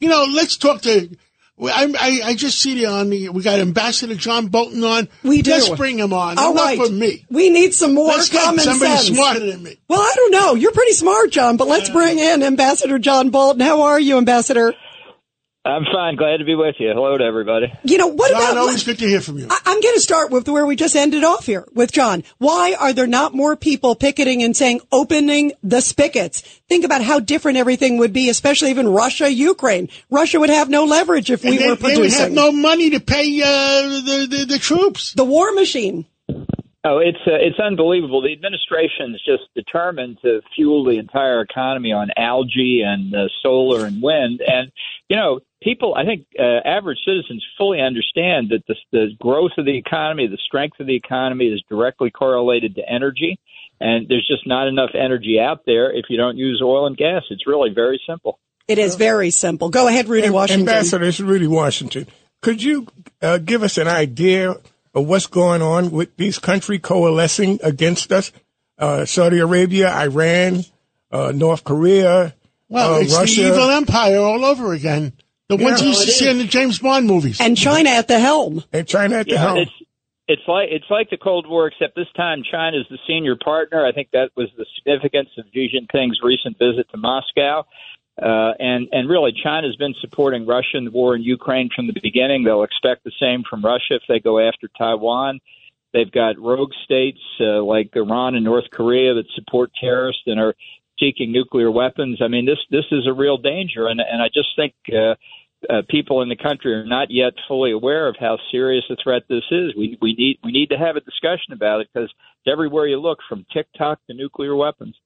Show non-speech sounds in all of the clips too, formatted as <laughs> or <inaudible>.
You know, let's talk to. I, I, I just see the on the we got Ambassador John Bolton on. We do. Let's bring him on. All Enough right. for me. We need some more Let's get common somebody sense. smarter than me. Well, I don't know. You're pretty smart, John, but let's bring in Ambassador John Bolton. How are you, Ambassador? I'm fine. Glad to be with you. Hello to everybody. You know, what John, about always good to hear from you. I- I'm going to start with where we just ended off here with John. Why are there not more people picketing and saying opening the spigots? Think about how different everything would be, especially even Russia, Ukraine. Russia would have no leverage if we they, were they would have no money to pay uh, the, the the troops. the war machine. Oh, it's uh, it's unbelievable. The administration is just determined to fuel the entire economy on algae and uh, solar and wind. And you know, people, I think uh, average citizens fully understand that the, the growth of the economy, the strength of the economy, is directly correlated to energy. And there's just not enough energy out there if you don't use oil and gas. It's really very simple. It is very simple. Go ahead, Rudy Washington. Ambassador, it's Rudy Washington. Could you uh, give us an idea of what's going on with these countries coalescing against us? Uh, Saudi Arabia, Iran, uh, North Korea, Well, uh, it's Russia. the evil empire all over again. The ones you Yeah. used to see in the James Bond movies. and China at the helm. and China at the Yeah, helm. it's it's like it's like the Cold War, except this time China is the senior partner. I think that was the significance of Xi Jinping's recent visit to Moscow. Uh, and and really, China's been supporting Russia in the war in Ukraine from the beginning. They'll expect the same from Russia if they go after Taiwan. They've got rogue states uh, like Iran and North Korea that support terrorists and are seeking nuclear weapons. I mean, this this is a real danger, and and I just think uh, uh, people in the country are not yet fully aware of how serious a threat this is. We we need we need to have a discussion about it because everywhere you look, from TikTok to nuclear weapons.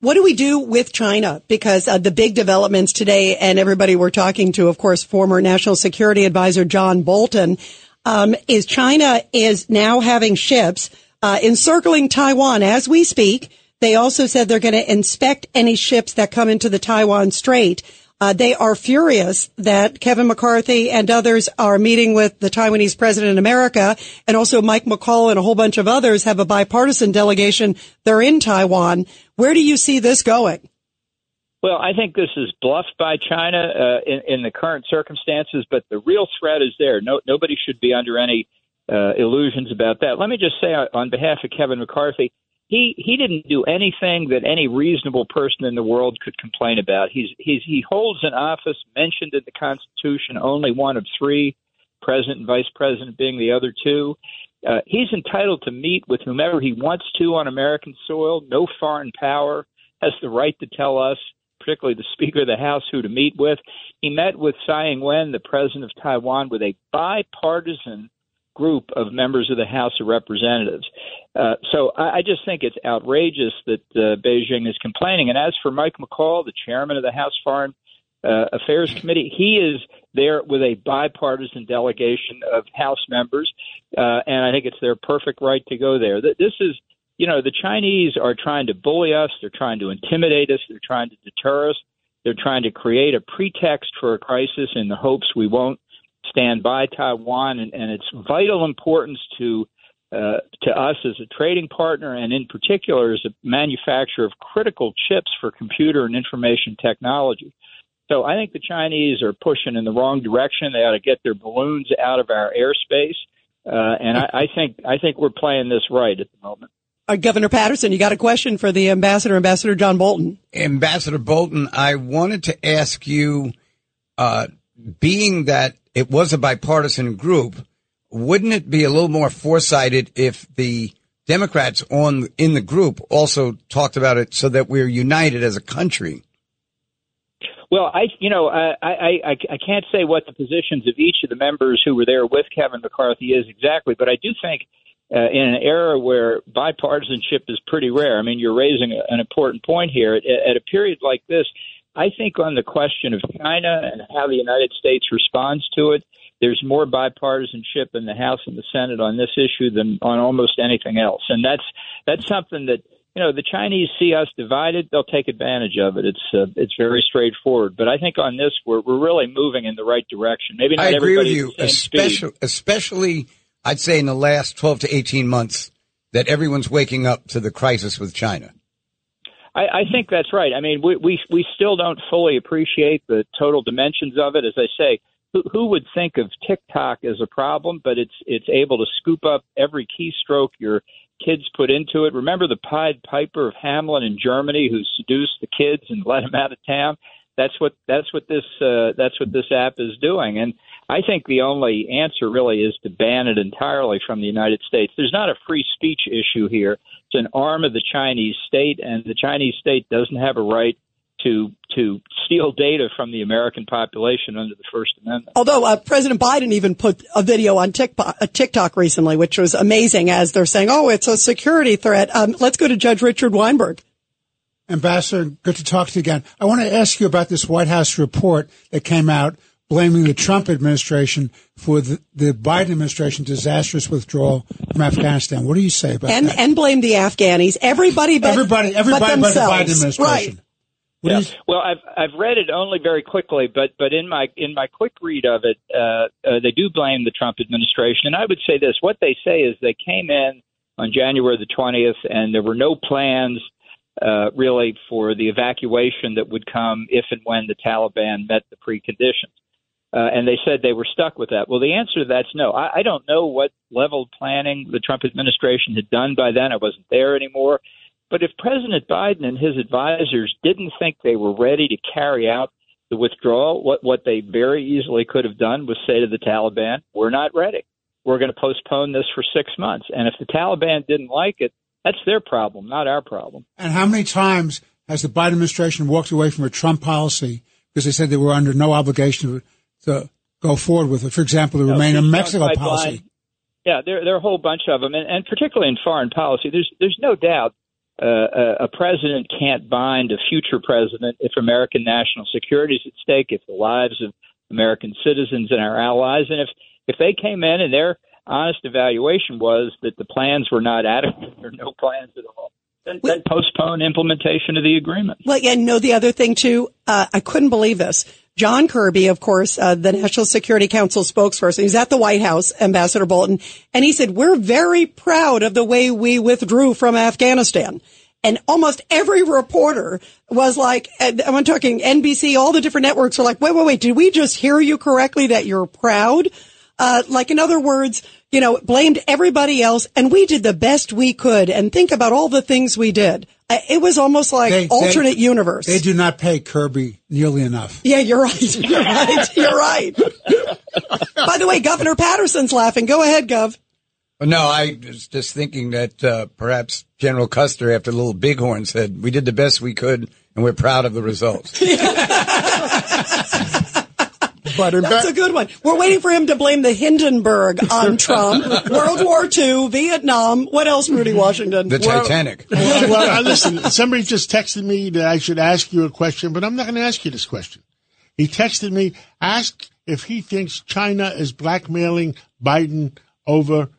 What do we do with China? Because uh, the big developments today, and everybody we're talking to, of course, former National Security Advisor John Bolton, um, is China is now having ships uh, encircling Taiwan as we speak. They also said they're going to inspect any ships that come into the Taiwan Strait. Uh, they are furious that Kevin McCarthy and others are meeting with the Taiwanese president in America, and also Mike McCaul and a whole bunch of others have a bipartisan delegation. They're in Taiwan. Where do you see this going? Well, I think this is bluffed by China uh, in, in the current circumstances, but the real threat is there. No, nobody should be under any uh, illusions about that. Let me just say, on behalf of Kevin McCarthy, he he didn't do anything that any reasonable person in the world could complain about. He's he's he holds an office mentioned in the Constitution, only one of three, president and vice president being the other two. Uh, he's entitled to meet with whomever he wants to on American soil. No foreign power has the right to tell us, particularly the Speaker of the House, who to meet with. He met with Tsai Ing-wen, the president of Taiwan, with a bipartisan group of members of the House of Representatives. Uh, so I, I just think it's outrageous that uh, Beijing is complaining. And as for Mike McCaul, the chairman of the House Foreign uh, Affairs Committee, he is there with a bipartisan delegation of House members, uh, and I think it's their perfect right to go there. Th- This is, you know, the Chinese are trying to bully us, they're trying to intimidate us, they're trying to deter us, they're trying to create a pretext for a crisis in the hopes we won't stand by Taiwan, and, and it's vital importance to uh, to us as a trading partner, and in particular as a manufacturer of critical chips for computer and information technology. So I think the Chinese are pushing in the wrong direction. They ought to get their balloons out of our airspace, uh, and I, I think I think we're playing this right at the moment. Uh, Governor Paterson, you got a question for the ambassador, Ambassador John Bolton. Ambassador Bolton, I wanted to ask you, uh, being that it was a bipartisan group, wouldn't it be a little more foresighted if the Democrats on in the group also talked about it so that we're united as a country? Well, I, you know, I, I, I, can't say what the positions of each of the members who were there with Kevin McCarthy is exactly, but I do think uh, in an era where bipartisanship is pretty rare. I mean, you're raising an important point here. At, at a period like this, I think on the question of China and how the United States responds to it, there's more bipartisanship in the House and the Senate on this issue than on almost anything else, and that's that's something that you know the Chinese see us divided, they'll take advantage of it. It's uh, it's very straightforward. But I think on this, we're we're really moving in the right direction. Maybe not I agree with you, same speed. especially, especially I'd say in the last 12 to 18 months that everyone's waking up to the crisis with China. I, I think that's right. I mean, we, we we still don't fully appreciate the total dimensions of it. As I say, who, who would think of TikTok as a problem? But it's it's able to scoop up every keystroke your kids put into it. Remember the Pied Piper of Hamelin in Germany, who seduced the kids and let them out of town. That's what that's what this uh, that's what this app is doing. And I think the only answer really is to ban it entirely from the United States. There's not a free speech issue here. It's an arm of the Chinese state, and the Chinese state doesn't have a right to to steal data from the American population under the First Amendment. Although uh, President Biden even put a video on TikTok, uh, TikTok recently, which was amazing, as they're saying, "Oh, it's a security threat." Um, let's go to Judge Richard Weinberg. Ambassador, good to talk to you again. I want to ask you about this White House report that came out blaming the Trump administration for the, the Biden administration disastrous withdrawal from Afghanistan. What do you say about and, that? And blame the Afghanis. Everybody but everybody, everybody but, but the Biden administration. Right. Yeah. You... Well, I've I've read it only very quickly, but but in my in my quick read of it, uh, uh, they do blame the Trump administration, and I would say this: what they say is they came in on January the twentieth, and there were no plans uh, really for the evacuation that would come if and when the Taliban met the preconditions. Uh, and they said they were stuck with that. Well, the answer to that's no. I, I don't know what level of planning the Trump administration had done by then. I wasn't there anymore. But if President Biden and his advisors didn't think they were ready to carry out the withdrawal, what, what they very easily could have done was say to the Taliban, we're not ready. We're going to postpone this for six months. And if the Taliban didn't like it, that's their problem, not our problem. And how many times has the Biden administration walked away from a Trump policy because they said they were under no obligation to, go forward with it? For example, the no, Remain in Mexico policy. Yeah, there, there are a whole bunch of them, and, and particularly in foreign policy, there's there's no doubt uh, a president can't bind a future president if American national security is at stake, if the lives of American citizens and our allies, and if if they came in and their honest evaluation was that the plans were not adequate or no plans at all. Then, then postpone implementation of the agreement. Well, yeah, know the other thing too. Uh, I couldn't believe this. John Kirby, of course, uh, the National Security Council spokesperson, he's at the White House, Ambassador Bolton, and he said, we're very proud of the way we withdrew from Afghanistan. And almost every reporter was like, I'm talking NBC, all the different networks were like, wait, wait, wait, did we just hear you correctly that you're proud? Uh, like in other words, you know, blamed everybody else and we did the best we could and think about all the things we did. It was almost like they, alternate they, universe. They do not pay Kirby nearly enough. Yeah, you're right. <laughs> You're right. You're right. By the way, Governor Paterson's laughing. Go ahead, Gov. No, I was just thinking that uh, perhaps General Custer, after Little Bighorn, said, We did the best we could and we're proud of the results. <laughs> But That's a good one. We're waiting for him to blame the Hindenburg on Trump. <laughs> World War II, Vietnam. What else, Rudy Washington? The well, Titanic. <laughs> Well, well, listen, <laughs> somebody just texted me that I should ask you a question, but I'm not going to ask you this question. He texted me, ask if he thinks China is blackmailing Biden over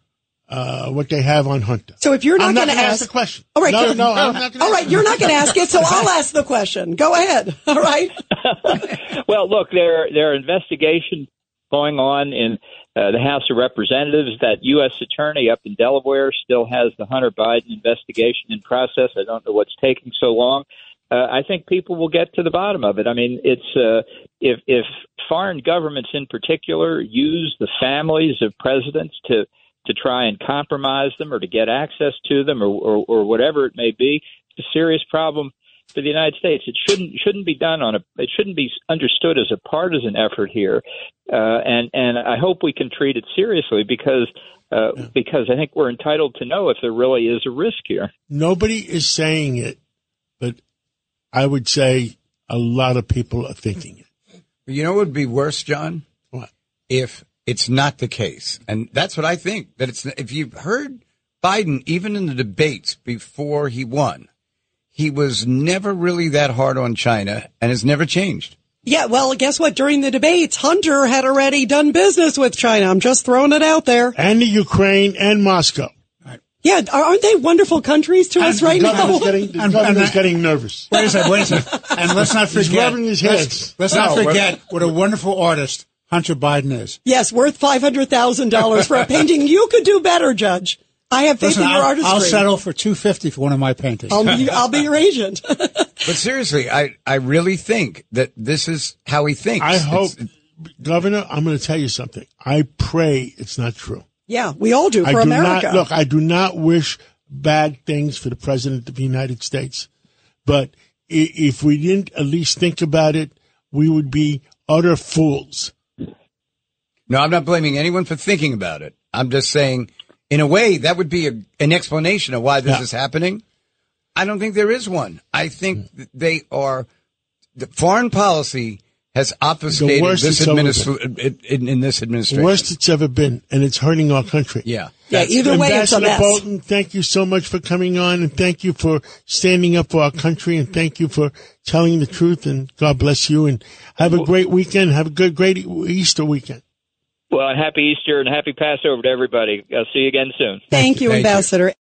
uh, what they have on Hunter. So if you're not going to ask the question, all right, no, no, I'm not all right, you're not going to ask it, so I'll <laughs> ask the question. Go ahead. <laughs> All right. <laughs> well, look, there there are investigations going on in uh, the House of Representatives. That U.S. attorney up in Delaware still has the Hunter Biden investigation in process. I don't know what's taking so long. Uh, I think people will get to the bottom of it. I mean, it's uh, if if foreign governments in particular use the families of presidents to to try and compromise them or to get access to them or, or, or whatever it may be. It's a serious problem for the United States. It shouldn't shouldn't be done on a. It shouldn't be understood as a partisan effort here, uh, and and I hope we can treat it seriously because uh, yeah. because I think we're entitled to know if there really is a risk here. Nobody is saying it, but I would say a lot of people are thinking it. You know, what would be worse, John? What if it's not the case. And that's what I think that it's, if you've heard Biden, even in the debates before he won, he was never really that hard on China and has never changed. Yeah, well, guess what? During the debates, Hunter had already done business with China. I'm just throwing it out there. And the Ukraine and Moscow. Yeah, aren't they wonderful countries to and us right now? Getting, the <laughs> and, governor's and, getting nervous. Wait a second, wait a second. And let's not forget. He's rubbing his head. Let's, let's no, not forget what a wonderful artist Hunter Biden is. Yes, worth $500,000 for a painting. You could do better, Judge. I have faith Listen, in your I'll, artistry. I'll settle for two fifty for one of my paintings. I'll be, I'll be your agent. <laughs> But seriously, I, I really think that this is how he thinks. I hope, It's- Governor, I'm going to tell you something. I pray it's not true. yeah, we all do I for do America. not look. I do not wish bad things for the president of the United States, but if we didn't at least think about it, we would be utter fools. No, I'm not blaming anyone for thinking about it. I'm just saying, in a way, that would be a, an explanation of why this Yeah. is happening. I don't think there is one. I think that they are, the foreign policy has obfuscated worst this administration uh, in, in this The administration. worst it's ever been, and it's hurting our country. Yeah. yeah, either way, it's a Ambassador mess. Bolton, thank you so much for coming on, and thank you for standing up for our country, and thank you for telling the truth. And God bless you, and have a great weekend. Have a good, great Easter weekend. Well, happy Easter and happy Passover to everybody. I'll see you again soon. Thank you, Thank you. Ambassador.